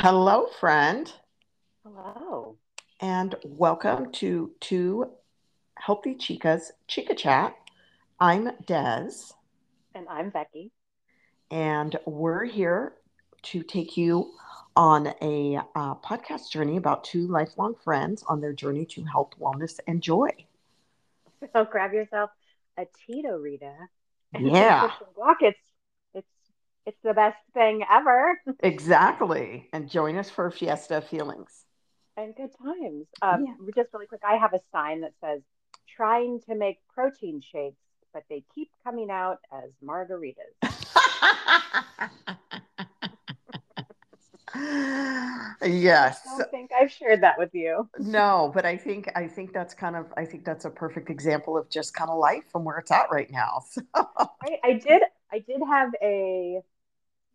Hello, friend, Hello. and welcome to Two Healthy Chicas Chica Chat. I'm Des, And I'm Becky. and we're here to take you on a uh, podcast journey about two lifelong friends on their journey to health, wellness, and joy. So grab yourself a Tito Rita and Yeah. some chips and guac. It's it's it's the best thing ever. Exactly. And join us for Fiesta Feelings. And good times. Um, Yeah. just really quick, I have a sign that says trying to make protein shakes, but they keep coming out as margaritas. yes. I don't think I've shared that with you. No, but I think I think that's kind of I think that's a perfect example of just kind of life and where it's at right now. So, Right? I did I did have a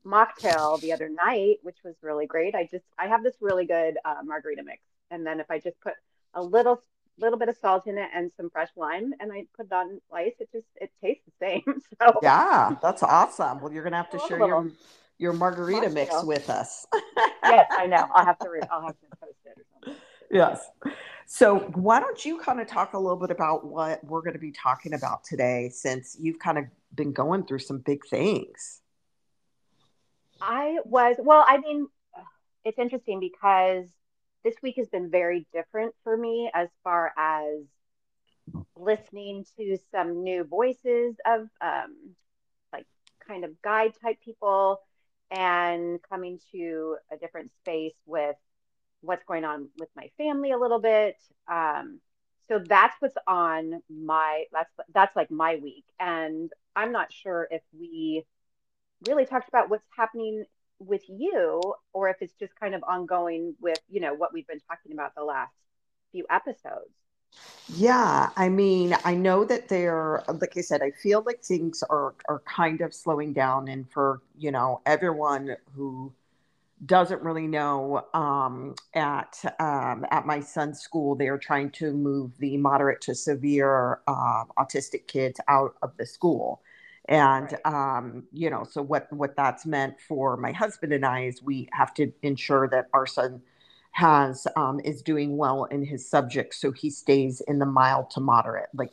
mocktail the other night, which was really great. I just I have this really good uh, margarita mix, and then if I just put a little little bit of salt in it and some fresh lime, and I put it on ice, it just it tastes the same. So yeah, that's awesome. Well, you're gonna have to I love a share your your margarita mix with us. yes, I know. I'll have to re- I'll have to post it or something. yes. So, why don't you kind of talk a little bit about what we're going to be talking about today, since you've kind of been going through some big things. I was well. I mean, it's interesting because this week has been very different for me as far as listening to some new voices of um, like kind of guide type people and coming to a different space with what's going on with my family a little bit. Um, so that's what's on my that's that's like my week, and I'm not sure if we really talked about what's happening with you or if it's just kind of ongoing with you know what we've been talking about the last few episodes. Yeah, I mean, I know that they're like I said, I feel like things are are kind of slowing down and for, you know, everyone who doesn't really know um at um at my son's school they're trying to move the moderate to severe uh, autistic kids out of the school. And Right. um you know, so what what that's meant for my husband and I is we have to ensure that our son has um, is doing well in his subjects so he stays in the mild to moderate. Like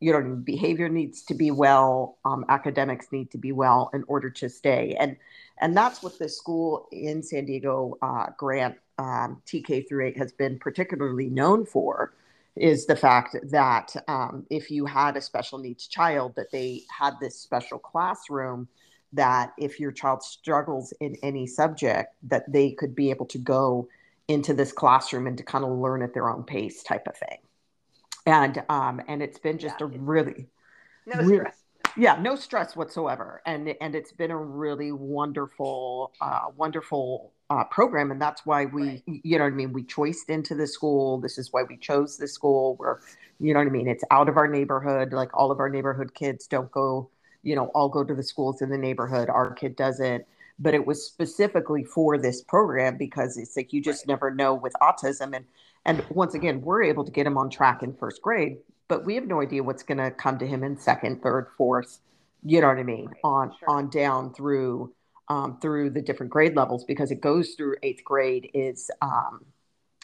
you know behavior needs to be well um, academics need to be well in order to stay. And and that's what the school in san diego uh, grant um, tk through 8 has been particularly known for is the fact that um, if you had a special needs child that they had this special classroom that if your child struggles in any subject that they could be able to go into this classroom and to kind of learn at their own pace type of thing. And um and it's been just Yeah, a really no Re- stress. yeah no stress whatsoever. And and it's been a really wonderful uh wonderful uh program and that's why we Right. you know what i mean? We choiced into the school. This is why we chose the school. Where you know what i mean? It's out of our neighborhood. Like all of our neighborhood kids don't go you know all go to the schools in the neighborhood. Our kid doesn't. But it was specifically for this program because it's like you just Right. never know with autism. And and once again we're able to get him on track in first grade but we have no idea what's going to come to him in second third fourth you know what i mean? Right. on Sure. on down through um, through the different grade levels because it goes through eighth grade is um,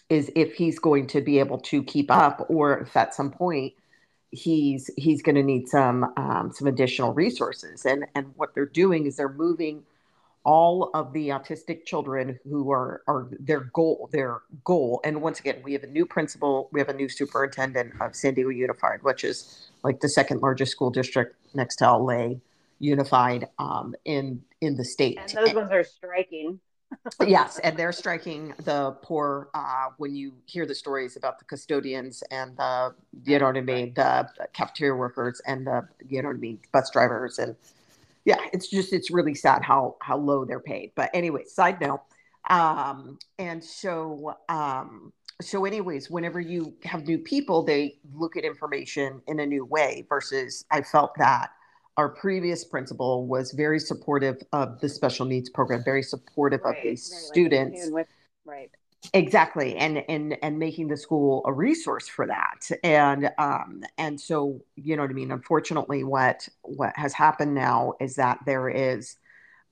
is if he's going to be able to keep up or if at some point he's he's going to need some um, some additional resources. And and what they're doing is they're moving all of the autistic children who are are their goal their goal. And once again we have a new principal we have a new superintendent of san diego unified which is like the second largest school district next to la unified um, in in the state And those ones are striking. yes and they're striking the poor uh, when you hear the stories about the custodians and the you know what i mean the cafeteria workers and the you know what i mean bus drivers and yeah it's just it's really sad how how low they're paid but anyway side note um and so um so anyways whenever you have new people they look at information in a new way versus i felt that our previous principal was very supportive of the special needs program very supportive Right. of Very, these students tune with right. exactly and and and making the school a resource for that and um and so you know what i mean unfortunately what what has happened now is that there is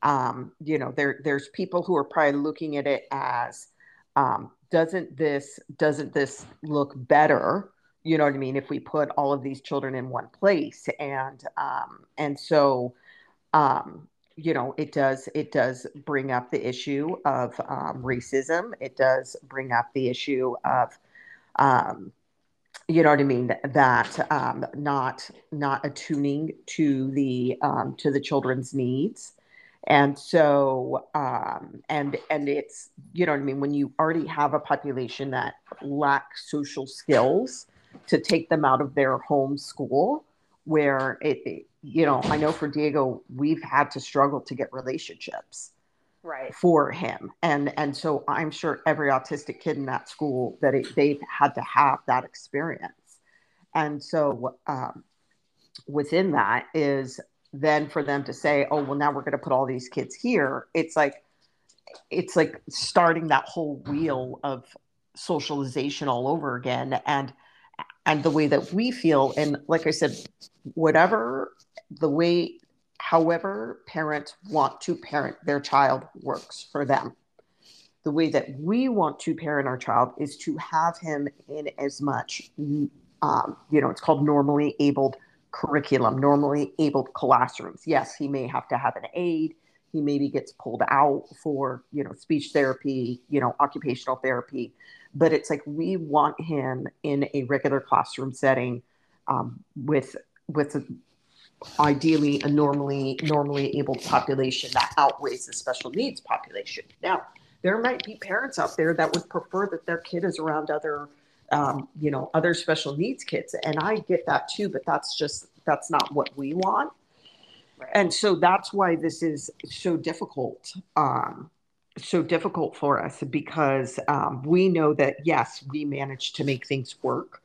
um, you know, there there's people who are probably looking at it as um, doesn't this doesn't this look better? You know what I mean? If we put all of these children in one place, and um, and so um, you know it does it does bring up the issue of um, racism. It does bring up the issue of um, you know what I mean that um, not not attuning to the um, to the children's needs and so um, and and it's you know what i mean when you already have a population that lacks social skills to take them out of their home school where it, it you know i know for diego we've had to struggle to get relationships right. for him. And and so i'm sure every autistic kid in that school that it, they've had to have that experience. And so um, within that is then for them to say, oh, well, now we're going to put all these kids here, it's like, it's like starting that whole wheel of socialization all over again. And, and the way that we feel. And like I said, whatever the way, however parents want to parent their child works for them. The way that we want to parent our child is to have him in as much, um, you know, it's called normally abled curriculum, normally abled classrooms. Yes, he may have to have an aide. He maybe gets pulled out for, you know, speech therapy, you know, occupational therapy. But it's like we want him in a regular classroom setting um, with with a, ideally a normally normally abled population that outweighs the special needs population. Now, there might be parents out there that would prefer that their kid is around other um, you know, other special needs kids. And I get that too, but that's just, that's not what we want. Right. And so that's why this is so difficult. Um, so difficult for us because um, we know that yes, we managed to make things work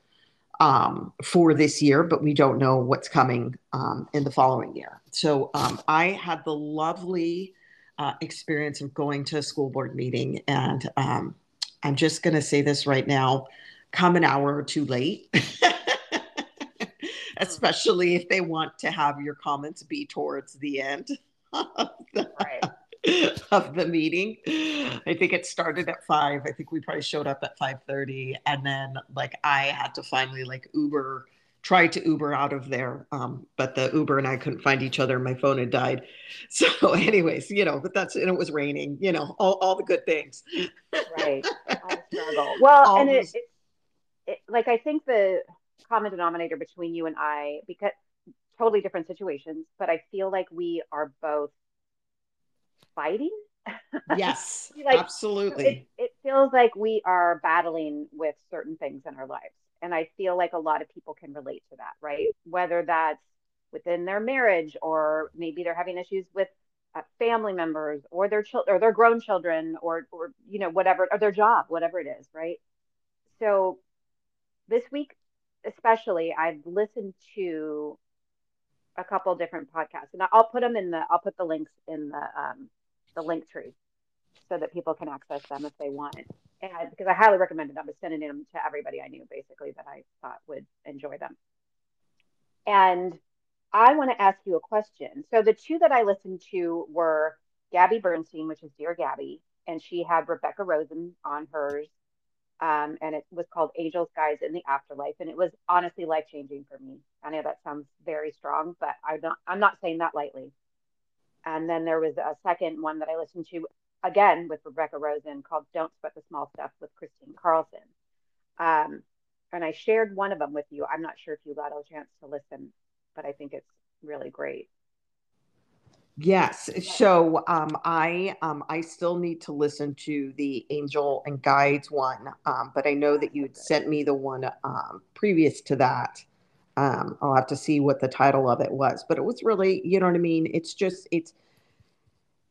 um, for this year, but we don't know what's coming um, in the following year. So um, I had the lovely uh, experience of going to a school board meeting, and um, I'm just going to say this right now come an hour or two late. Especially if they want to have your comments be towards the end of the, right. of the meeting. I think it started at five. I think we probably showed up at five thirty, and then like I had to finally like Uber try to Uber out of there, um, but the Uber and I couldn't find each other. My phone had died. So, anyways, you know, but that's and it was raining. You know, all, all the good things. right. Well, all and it, it, it, like I think the common denominator between you and I, because totally different situations, but I feel like we are both fighting. Yes, like, absolutely. It, it feels like we are battling with certain things in our lives. And I feel like a lot of people can relate to that, right? Whether that's within their marriage or maybe they're having issues with uh, family members or their children or their grown children or or you know whatever or their job whatever it is right so this week especially I've listened to a couple different podcasts and I'll put them in the I'll put the links in the um, the link tree so that people can access them if they want it. And because I highly recommended them, I was sending them to everybody I knew basically that I thought would enjoy them. And I want to ask you a question. So the two that I listened to were Gabby Bernstein, which is Dear Gabby, and she had Rebecca Rosen on hers um, and it was called Angels Guides in the Afterlife, and it was honestly life changing for me. I know that sounds very strong, but I'm not I'm not saying that lightly. And then there was a second one that I listened to again with Rebecca Rosen called "Don't Sweat the Small Stuff" with Kristine Carlson. Um, and I shared one of them with you. I'm not sure if you got a chance to listen, but I think it's really great. Yes. So um, I um, I still need to listen to the Angel and Guides one, um, but I know that you had sent me the one um, previous to that. Um, I'll have to see what the title of it was, but it was really, you know what I mean. It's just it's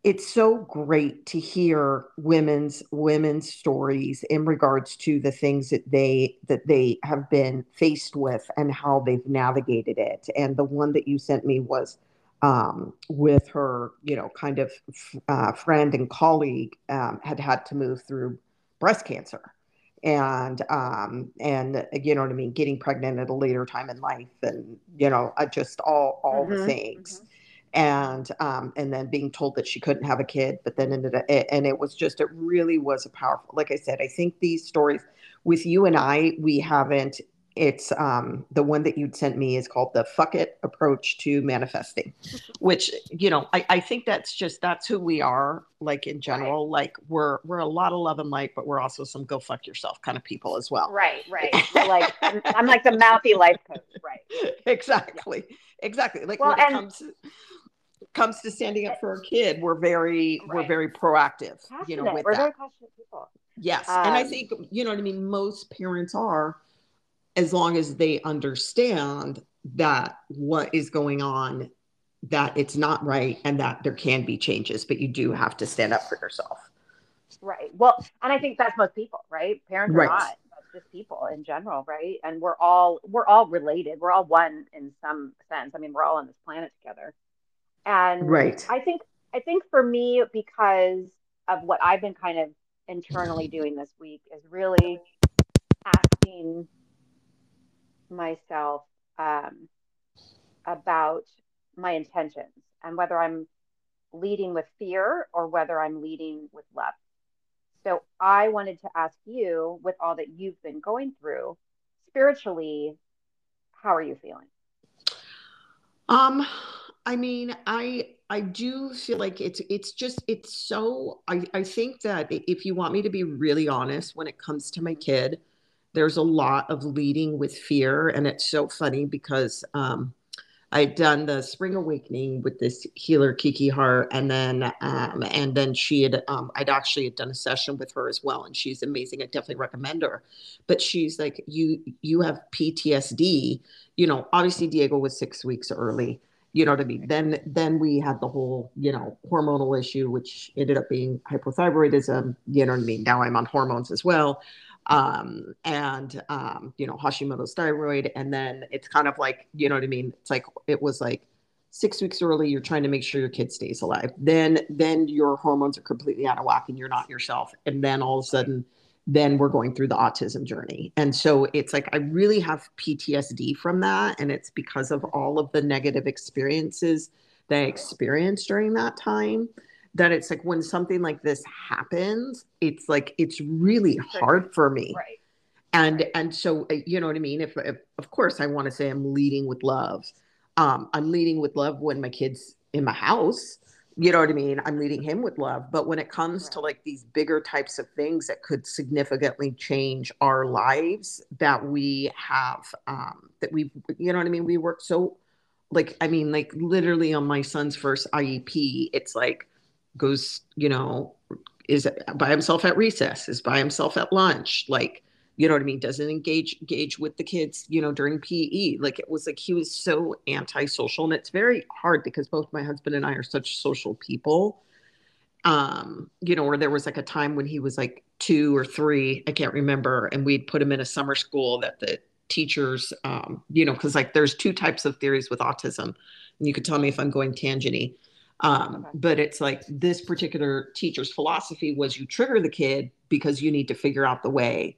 it's so great to hear women's women's stories in regards to the things that they that they have been faced with and how they've navigated it. And the one that you sent me was um, with her, you know, kind of uh, friend and colleague um, had had to move through breast cancer, and um, and you know what I mean, getting pregnant at a later time in life, and you know, just all all mm-hmm, the things. Mm-hmm. and um, and then being told that she couldn't have a kid, but then ended up, and it was just it really was a powerful. Like I said, I think these stories with you and I, we haven't it's um, the one that you'd sent me is called the fuck it approach to manifesting which you know I, I think that's just that's who we are like in general right. like we're we're a lot of love and light but we're also some go fuck yourself kind of people as well right right like I'm, I'm, like the mouthy life coach right exactly yeah. exactly like well, when and, it comes comes to standing up for a kid we're very right. we're very proactive passionate. you know with we're that. very passionate people yes um, and i um, think you know what i mean most parents are as long as they understand that what is going on that it's not right and that there can be changes but you do have to stand up for yourself. Right. Well and i think that's most people right? Parents right. are not just people in general right? And we're all we're all related. We're all one in some sense. I mean we're all on this planet together. And right. I think i think for me because of what i've been kind of internally doing this week is really asking myself um, about my intentions and whether I'm leading with fear or whether I'm leading with love. So I wanted to ask you, with all that you've been going through spiritually, how are you feeling? Um, I mean, I I do feel like it's it's just it's so I I think that if you want me to be really honest when it comes to my kid, there's a lot of leading with fear. And it's so funny because um, I'd done the spring awakening with this healer Kiki Hart, and then um, and then she had um, I'd actually had done a session with her as well, and she's amazing. I definitely recommend her. But she's like, you you have PTSD. You know, obviously Diego was six weeks early. You know what I mean? Then then we had the whole you know hormonal issue, which ended up being hypothyroidism. You know what I mean? Now I'm on hormones as well um, and um, you know Hashimoto's thyroid, and then it's kind of like you know what I mean. It's like it was like six weeks early. You're trying to make sure your kid stays alive. Then then your hormones are completely out of whack, and you're not yourself. And then all of a sudden, then we're going through the autism journey. And so it's like I really have PTSD from that, and it's because of all of the negative experiences that I experienced during that time that it's like when something like this happens, it's like it's really hard for me. Right. And right. and so uh, you know what I mean. If, if of course I want to say I'm leading with love, um, I'm leading with love when my kids in my house. You know what I mean? I'm leading him with love. But when it comes right. to like these bigger types of things that could significantly change our lives, that we have, um, that we, you know what I mean? We work so, like, I mean, like literally on my son's first IEP, it's like goes, you know, is by himself at recess, is by himself at lunch, like, you know what I mean? Doesn't engage engage with the kids, you know, during PE. Like it was like he was so antisocial. And it's very hard because both my husband and I are such social people. Um, you know, where there was like a time when he was like two or three, I can't remember, and we'd put him in a summer school that the teachers, um, you know, because like there's two types of theories with autism. And you could tell me if I'm going tangenty um, okay. But it's like this particular teacher's philosophy was you trigger the kid because you need to figure out the way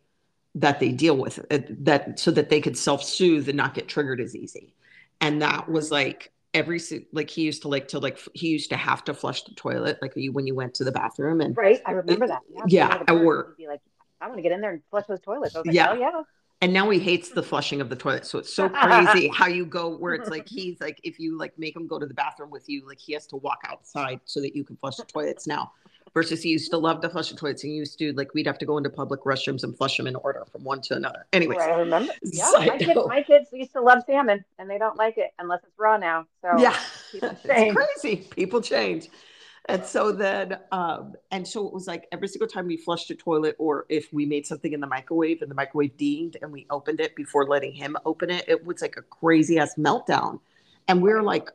that they deal with it, that so that they could self-soothe and not get triggered as easy. And that was like every like he used to like to like he used to have to flush the toilet like you when you went to the bathroom and right I remember that yeah, yeah or be like I want to get in there and flush those toilets. I was Like, yeah, yeah and now he hates the flushing of the toilet. So it's so crazy how you go where it's like he's like if you like make him go to the bathroom with you like he has to walk outside so that you can flush the toilets now versus he used to love to flush the toilets and he used to like we'd have to go into public restrooms and flush them in order from one to another. Anyway right, i remember. Yeah my kids, my kids used to love salmon and they don't like it unless it's raw now so yeah. it's crazy. People change and so then um, and so it was like every single time we flushed a toilet or if we made something in the microwave and the microwave dinged and we opened it before letting him open it it was like a crazy ass meltdown. And we are like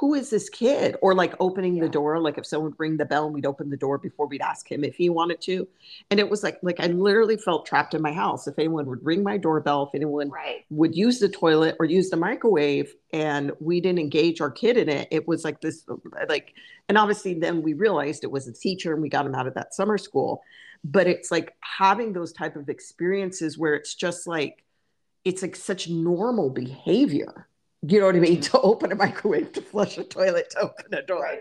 who is this kid? Or like opening yeah. the door, like if someone would ring the bell and we'd open the door before we'd ask him if he wanted to. And it was like, like I literally felt trapped in my house. If anyone would ring my doorbell, if anyone right. would use the toilet or use the microwave and we didn't engage our kid in it, it was like this, like, and obviously then we realized it was a teacher and we got him out of that summer school. But it's like having those type of experiences where it's just like, it's like such normal behavior You know what I mean? To open a microwave, to flush a toilet, to open a door. Right.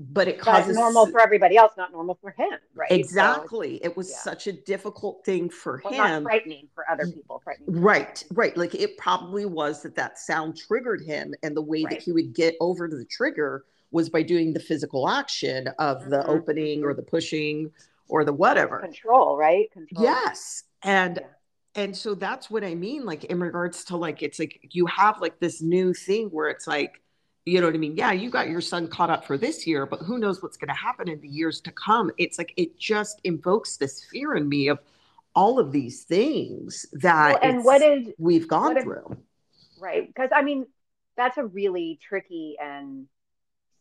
But it causes normal for everybody else, not normal for him, right? So exactly. it was yeah. such a difficult thing for well, not him. frightening for other people, frightening. Right, right. Like it probably was that that sound triggered him, and the way Right. that he would get over to the trigger was by doing the physical action of the Mhm, opening or the pushing or the whatever. Control, right? Control. Yes. And Yeah. And so that's what I mean. Like in regards to like it's like you have like this new thing where it's like, you know what I mean? Yeah, you got your son caught up for this year, but who knows what's gonna happen in the years to come. It's like it just invokes this fear in me of all of these things that Well, and what is we've gone through. right? Because I mean, that's a really tricky and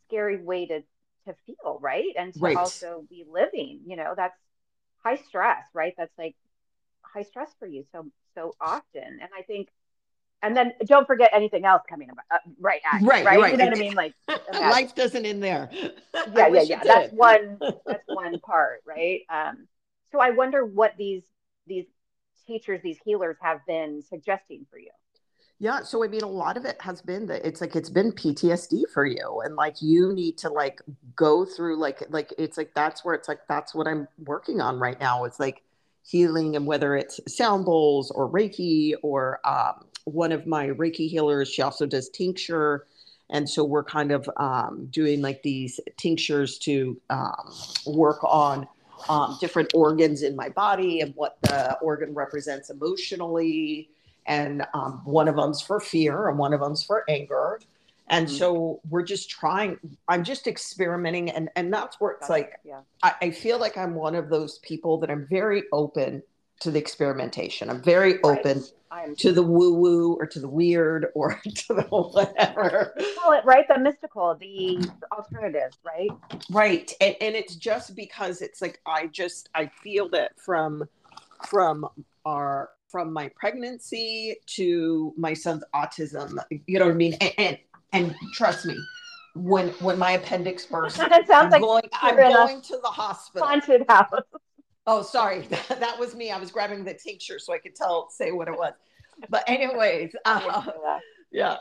scary way to to feel, right? And to Right. also be living. You know, that's high stress, right? That's like high stress for you so so often. And I think, and then don't forget anything else coming about, uh, right? At Right, right. right. You know what I mean? Like. Life doesn't end there. Yeah, yeah, yeah. That's one. That's one part, right? Um, so I wonder what these these teachers, these healers, have been suggesting for you. Yeah, so I mean, a lot of it has been that it's like it's been PTSD for you, and like you need to like go through like like it's like that's where it's like that's what I'm working on right now. It's like healing, and whether it's sound bowls or Reiki or um, one of my Reiki healers, she also does tincture, and so we're kind of um, doing like these tinctures to um, work on um, different organs in my body and what the organ represents emotionally. And um, one of them's for fear and one of them's for anger and Mhm. so we're just trying i'm just experimenting and and that's where it's like yeah, I, I feel like i'm one of those people that i'm very open to the experimentation. I'm very open Right. I'm to the woo woo or to the weird or to the whatever. Call it right the mystical, the alternative, right? right. And, and it's just because it's like i just i feel that from from our from my pregnancy to my son's autism you know what i mean? And and, and trust me when when my appendix burst it i'm sounds like going i'm you're in a going to the hospital haunted house. oh sorry that was me i was grabbing the tincture so i could tell say what it was but anyways uh, yeah.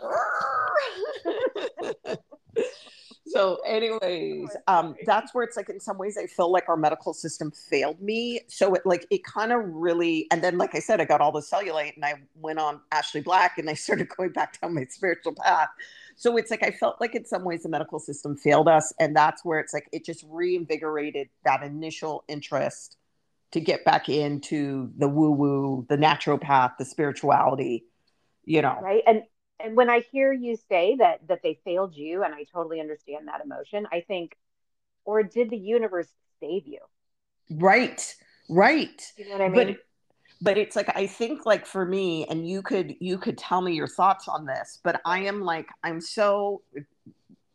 so, anyways, um, that's where it's like in some ways I feel like our medical system failed me. So it like it kind of really and then like I said, I got all the cellulite and I went on Ashley Black and I started going back down my spiritual path. So it's like I felt like in some ways the medical system failed us. And that's where it's like it just reinvigorated that initial interest to get back into the woo-woo, the naturopath, the spirituality, you know. right and and when i hear you say that that they failed you and i totally understand that emotion i think or did the universe save you Right. Right. you know what i mean But but it's like I think like for me and you could you could tell me your thoughts on this, but I am like I'm so eh,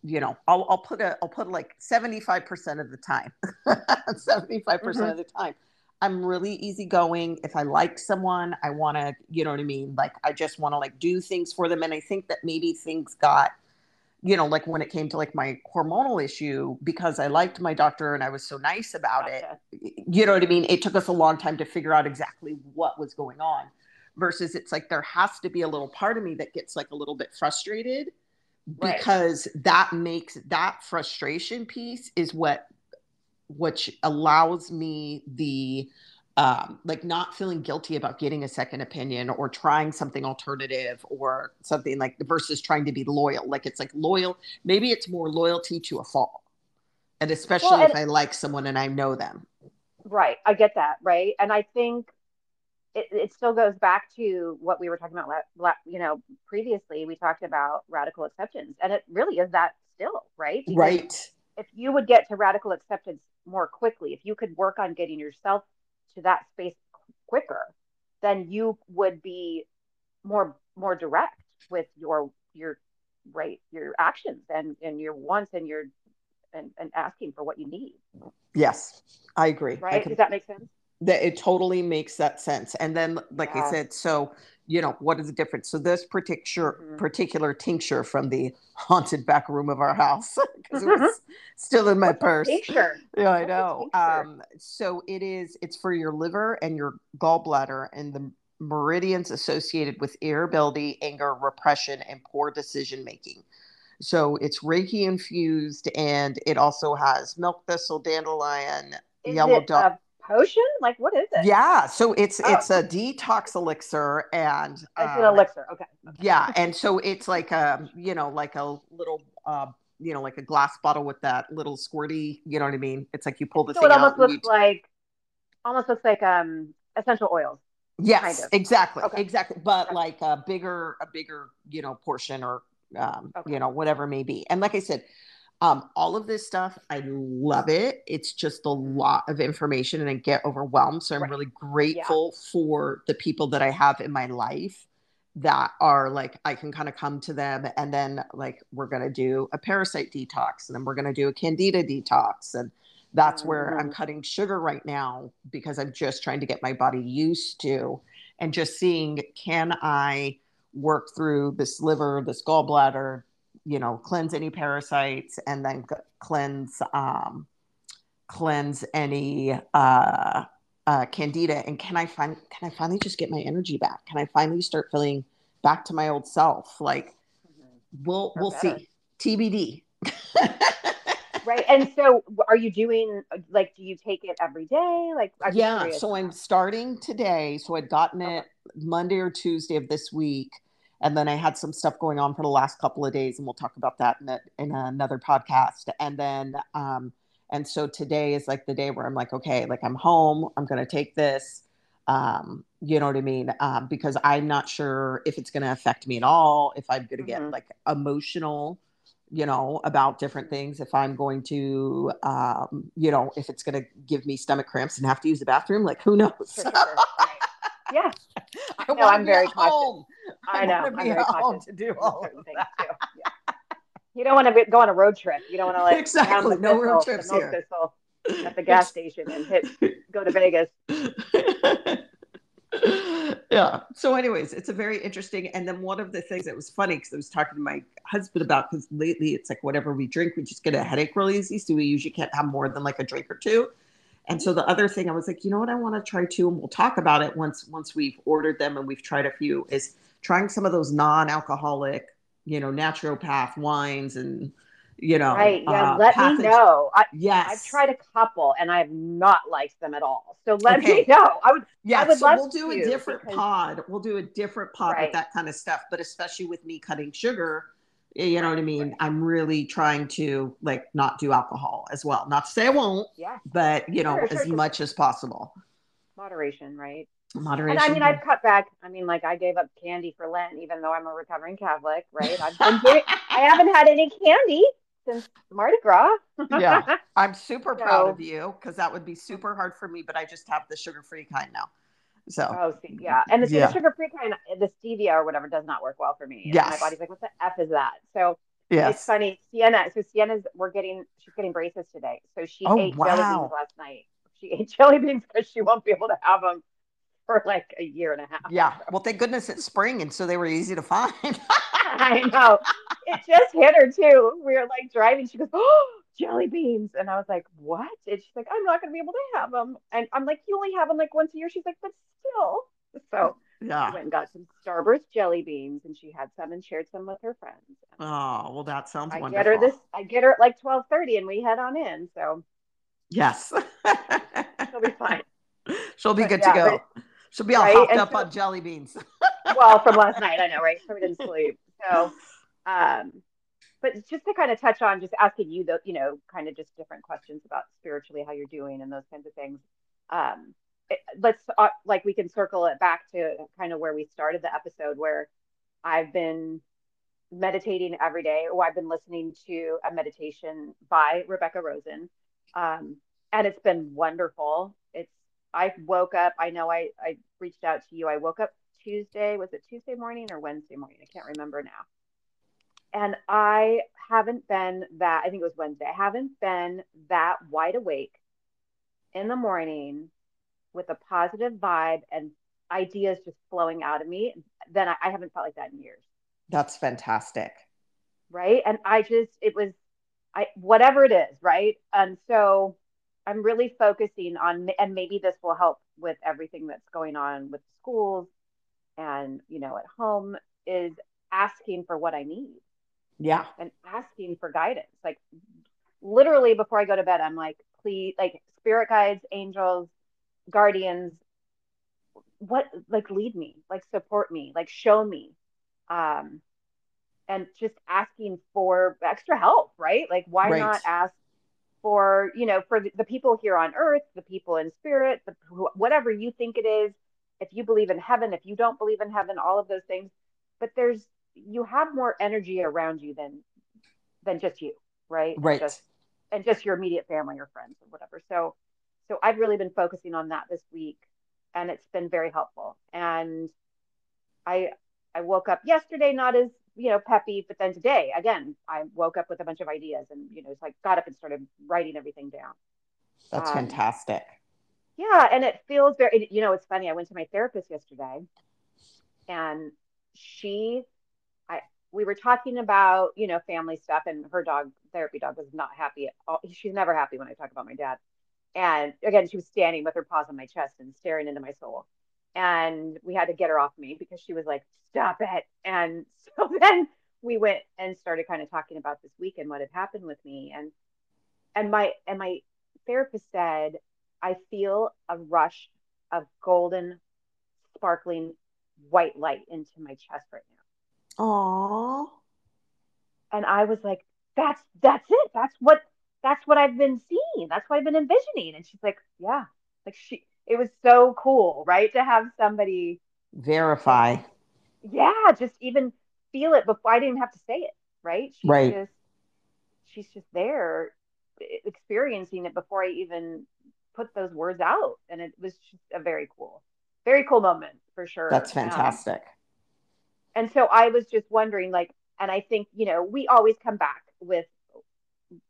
you know, I'll I'll put a I'll put like 75% of the time. 75% mm-hmm. of the time. I'm really easygoing. If I like someone, I want to, you know what I mean? Like I just want to like do things for them and I think that maybe things got you know, like when it came to like my hormonal issue, because I liked my doctor and I was so nice about it, you know what I mean? It took us a long time to figure out exactly what was going on. Versus it's like there has to be a little part of me that gets like a little bit frustrated Right. because that makes that frustration piece is what which allows me the um, like not feeling guilty about getting a second opinion or trying something alternative or something like versus trying to be loyal. Like it's like loyal, maybe it's more loyalty to a fault. And especially Well, and- if I like someone and I know them. Right. I get that. Right. And I think it, it still goes back to what we were talking about, you know, previously. We talked about radical acceptance, and it really is that still, right? Because Right. If you would get to radical acceptance more quickly, if you could work on getting yourself to that space quicker, then you would be more more direct with your your right your actions and and your wants and your and, and asking for what you need Yes. I agree. I right can- does that make sense that it totally makes that sense. And then, like I said, so you know, what is the difference? So this particular Mhm. particular tincture from the haunted back room of our house because it was still in my What's purse. tincture? Yeah, I know. Um, so it is. It's for your liver and your gallbladder, and the meridians associated with irritability, anger, repression, and poor decision making. So it's Reiki infused, and it also has milk thistle, dandelion, Is yellow dock. Potion? Like what is it? Yeah, so it's Oh. it's a detox elixir, and It's an um, elixir. Okay. okay. yeah, and so it's like a you know like a little uh, you know like a glass bottle with that little squirty. You know what I mean? It's like you pull the So it almost looks you- like almost looks like um essential oils. Yes, kind of. exactly, Okay. exactly. But Okay. like a bigger, a bigger, you know, portion or, um, you know, whatever it may be. And like I said, um, all of this stuff, I love it. It's just a lot of information, and I get overwhelmed. So I'm Right. really grateful for the people that I have in my life that are like I can kind of come to them, and then like we're gonna do a parasite detox, and then we're gonna do a candida detox, and that's where I'm Mhm. cutting sugar right now because I'm just trying to get my body used to and just seeing can I work through this liver, this gallbladder, you know, cleanse any parasites and then cleanse um cleanse any uh uh candida and can I find can I finally just get my energy back? Can I finally start feeling back to my old self? Like we'll Or we'll better. see. TBD. Right. And so are you doing like do you take it every day? Like I'm yeah so i'm starting today so i'd gotten Okay. it monday or tuesday of this week and then i had some stuff going on for the last couple of days and we'll talk about that in, a, in another podcast and then um and so today is like the day where i'm like okay like i'm home i'm going to take this um you know what i mean um, because i'm not sure if it's going to affect me at all if i'm going to get like emotional you know about different things if i'm going to um you know if it's going to give me stomach cramps and have to use the bathroom like who knows Sure, sure, sure. Right. Yeah. I no, I'm very cautious. home. I know. I'm very cautious to do all of that. too. Yeah. You don't want to go on a road trip. You don't want to like Exactly. No road trips here. at the gas station and hit go to Vegas. yeah. So, anyways, it's a very interesting. And then one of the things that was funny because I was talking to my husband about because lately it's like whatever we drink, we just get a headache real easy. So we usually can't have more than like a drink or two. And so the other thing I was like, you know what, I want to try too, and we'll talk about it once once we've ordered them and we've tried a few. Is trying some of those non-alcoholic, you know, naturopath wines and you know, Right. Yeah. uh, let pathogen- me know. I, Yes, I've tried a couple and I have not liked them at all. So let Okay. me know. I would Yeah, would so we'll do a different because- pod. We'll do a different pod Right. with that kind of stuff. But especially with me cutting sugar, you know what I mean? right. I'm really trying to like not do alcohol as well. Not to say I won't, yeah, but you know, Sure, sure, as sure, much as possible. moderation, right? Moderation. And I mean, I've cut back. I mean, like I gave up candy for Lent, even though I'm a recovering Catholic, right? I've been doing. I haven't had any candy since Mardi Gras. Yeah. I'm super proud of you because that would be super hard for me, but I just have the sugar free kind now. So Oh, see, yeah, and the, Yeah. sugar free kind, the stevia or whatever, does not work well for me. Yeah, my body's like, what the f is that? So it's funny. Sienna, so Sienna's, we're getting, she's getting braces today. So she Oh, ate jelly beans last night. She ate jelly beans because she won't be able to have them for like a year and a half. Yeah. Well, thank goodness it's spring and so they were easy to find. I know. It just hit her too. We were like driving. She goes, "Oh, jelly beans," and I was like, "What?" And she's like, "I'm not going to be able to have them." And I'm like, "You only have them like once a year." She's like, "But still." So yeah. went and got some Starburst jelly beans, and she had some and shared some with her friends. Oh, well, that sounds I wonderful. get her this. I get her at like 12:30, and we head on in. So Yes. she'll be fine. She'll be But good yeah, to go. She'll be all right, hopped and up so- on jelly beans. well, from last night, I know, right? So we didn't sleep. So, um, but just to kind of touch on just asking you the, you know, kind of just different questions about spiritually how you're doing and those kinds of things. Um, it, let's uh, like we can circle it back to kind of where we started the episode, where I've been meditating every day, or I've been listening to a meditation by Rebecca Rosen, um, and it's been wonderful. It's I woke up. I know I I reached out to you. I woke up Tuesday. Was it Tuesday morning or Wednesday morning? I can't remember now. And I haven't been that. I think it was Wednesday. I haven't been that wide awake in the morning with a positive vibe and ideas just flowing out of me. Then I, I haven't felt like that in years That's fantastic. right and i just it was i whatever it is right and so i'm really focusing on and maybe this will help with everything that's going on with schools and you know at home is asking for what I need. Yeah. And asking for guidance. Like literally before I go to bed, I'm like, please, like spirit guides, angels, guardians, what like lead me, like support me, like show me. Um and just asking for extra help, right? Like why right. not ask for, you know, for the, the, people here on earth, the people in spirit, the, whatever you think it is, if you believe in heaven, if you don't believe in heaven, all of those things, but there's you have more energy around you than than just you, right? Right. And just, and just your immediate family or friends or whatever. So so I've really been focusing on that this week and it's been very helpful. And I I woke up yesterday not as, you know, peppy, but then today again, I woke up with a bunch of ideas and, you know, it's like got up and started writing everything down. That's um, fantastic. Yeah, and it feels very you know, it's funny. I went to my therapist yesterday and she we were talking about, you know, family stuff and her dog, therapy dog was not happy at all. She's never happy when I talk about my dad. And again, she was standing with her paws on my chest and staring into my soul. And we had to get her off me because she was like, stop it. And so then we went and started kind of talking about this week and what had happened with me. And and my and my therapist said, I feel a rush of golden, sparkling white light into my chest right now. Aww. And I was like, that's that's it. That's what that's what I've been seeing. That's what I've been envisioning. And she's like, yeah, like she, it was so cool, right? To have somebody verify. Yeah, just even feel it before I didn't have to say it, right? She's right. Just, she's just there experiencing it before I even put those words out. And it was just a very cool, very cool moment for sure. That's fantastic. Um, and so I was just wondering, like, and I think, you know, we always come back with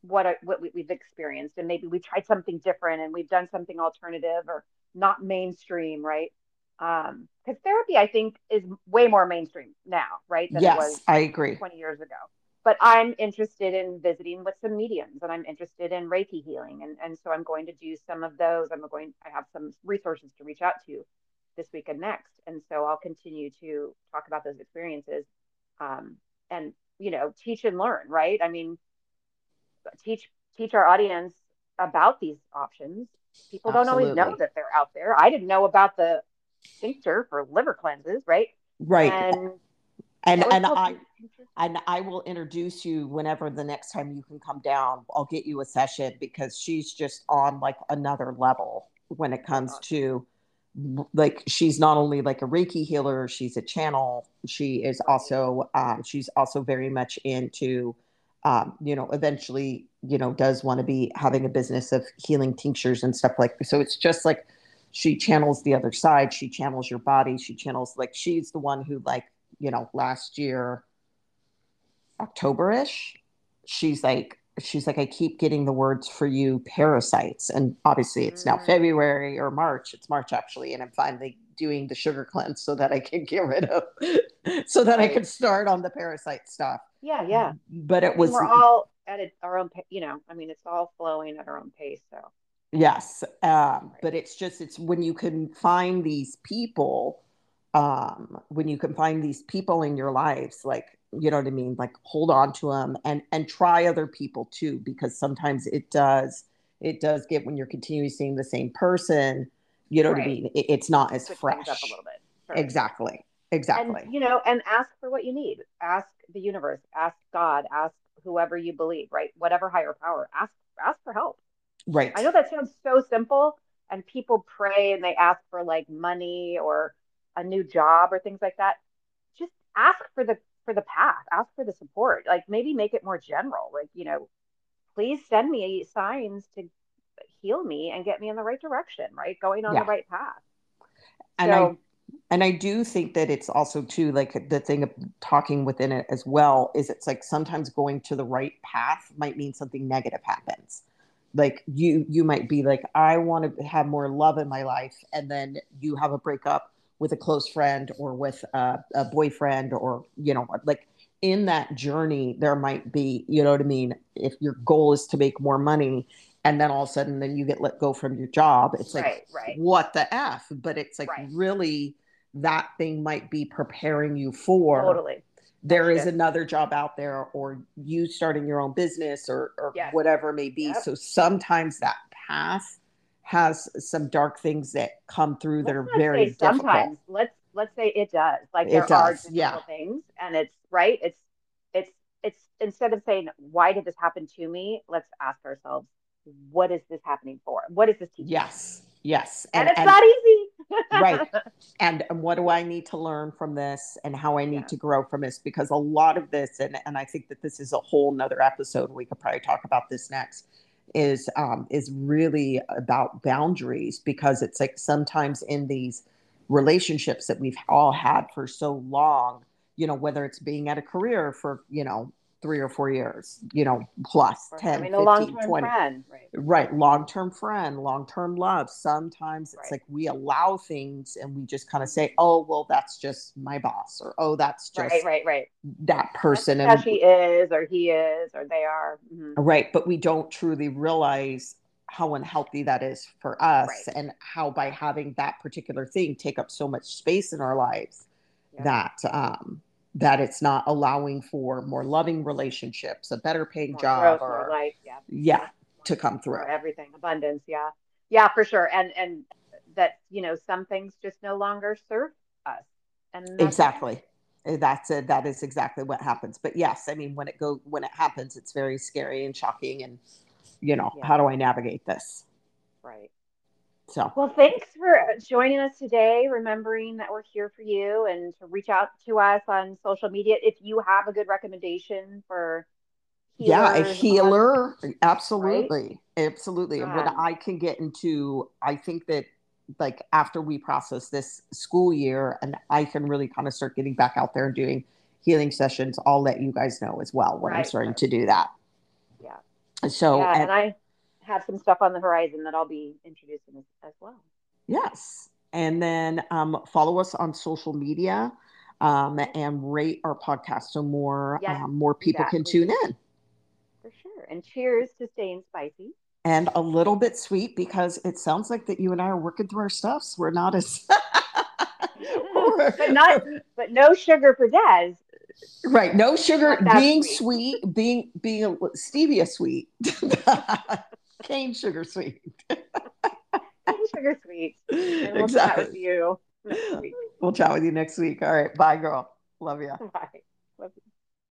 what I, what we've experienced and maybe we tried something different and we've done something alternative or not mainstream right? Um because therapy i think is way more mainstream now right than yes, it was i agree. 20 years ago. But i'm interested in visiting with some mediums and i'm interested in reiki healing and, and so i'm going to do some of those. I'm going i have some resources to reach out to this week and next and so i'll continue to talk about those experiences um, and you know teach and learn right i mean teach teach our audience about these options. People don't always know that they're out there. I didn't know about the tincture for liver cleanses, right? Right. And and and I and I will introduce you whenever the next time you can come down. I'll get you a session because she's just on like another level when it comes to like she's not only like a Reiki healer, she's a channel. She is also um, she's also very much into um, you know, eventually, you know, does want to be having a business of healing tinctures and stuff like So it's just like she channels the other side. She channels your body. She channels like she's the one who like, you know, last year, October-ish, she's like, she's like, I keep getting the words for you parasites. And obviously it's now mm. February or March. It's March actually. And I'm finally doing the sugar cleanse so that I can get rid of, so that. I can start on the parasite stuff. Yeah, yeah. But it was. We're all at our own, you know, I mean, it's all flowing at our own pace. So. Yes. Um. But it's just, it's when you can find these people, um, when you can find these people in your lives, like, you know what I mean? Like hold on to them and, and try other people too, because sometimes it does, it does get when you're continuing seeing the same person, you know right. what I mean? It, it's not as fresh. Up a little bit. Exactly. Exactly. And, you know, and ask for what you need. Ask the universe, ask God, ask whoever you believe, right? Whatever higher power, ask ask for help. Right. I know that sounds so simple and people pray and they ask for like money or a new job or things like that. Just ask for the for the path, ask for the support. Like maybe make it more general. Like, you know, please send me signs to heal me and get me in the right direction, right? Going on yeah. the right path. And so, I and I do think that it's also too like the thing of talking within it as well is it's like sometimes going to the right path might mean something negative happens. Like you you might be like I want to have more love in my life and then you have a breakup with a close friend or with a, a boyfriend or you know like in that journey there might be you know what I mean if your goal is to make more money and then all of a sudden then you get let go from your job it's like right, right. what the f but it's like right. really that thing might be preparing you for totally there is another job out there or you starting your own business or, or yes. whatever it may be yep. so sometimes that path has some dark things that come through let's that are very difficult. sometimes. Let's let's say it does. Like there does, are difficult yeah. things and it's right? It's it's it's instead of saying why did this happen to me? Let's ask ourselves what is this happening for? What is this teaching yes yes. And, and it's and, not easy. Right. And, and what do i need to learn from this and how i need yeah. to grow from this? Because a lot of this and, and i think that this is a whole nother episode we could probably talk about this next is um, is really about boundaries because it's like sometimes in these relationships that we've all had for so long you know whether it's being at a career for you know three or four years, you know, plus or 10, 15, 20. Friend, right. right. Long term friend, long term love. Sometimes it's right. like we allow things and we just kind of say, oh, well, that's just my boss, or oh, that's just right, right, right. that person. That's and she is, or he is, or they are. Mm-hmm. Right. But we don't truly realize how unhealthy that is for us right. and how by having that particular thing take up so much space in our lives yeah. that um that it's not allowing for more loving relationships, a better paying more job, growth, or life, yeah. yeah, to come through. Or everything, abundance, yeah, yeah, for sure, and and that you know some things just no longer serve us, and exactly. Eh, that's it. That is exactly what happens. But yes, I mean, when it go when it happens, it's very scary and shocking. And you know, yeah. how do I navigate this? Right. So, well, thanks for joining us today. Remembering that we're here for you and to reach out to us on social media if you have a good recommendation for. Yeah, a healer. On, absolutely. Right? Absolutely. And when I can get into, I think that like after we process this school year and I can really kind of start getting back out there and doing healing sessions, I'll let you guys know as well when right. I'm starting to do that. Yeah. So, yeah, and, and I, have some stuff on the horizon that I'll be introducing as, as well. Yes. And then um, follow us on social media um, and rate our podcast so more yes, um, more people exactly. can tune in. For sure. And cheers to staying spicy. And a little bit sweet because it sounds like that you and I are working through our stuffs. We're not as but not but no sugar for Des. Right. No sugar being sweet. sweet, being being a stevia sweet. cane sugar sweet. cane sugar sweet. And we'll exactly. chat with you We'll chat with you next week. All right. Bye, girl. Love you. Bye.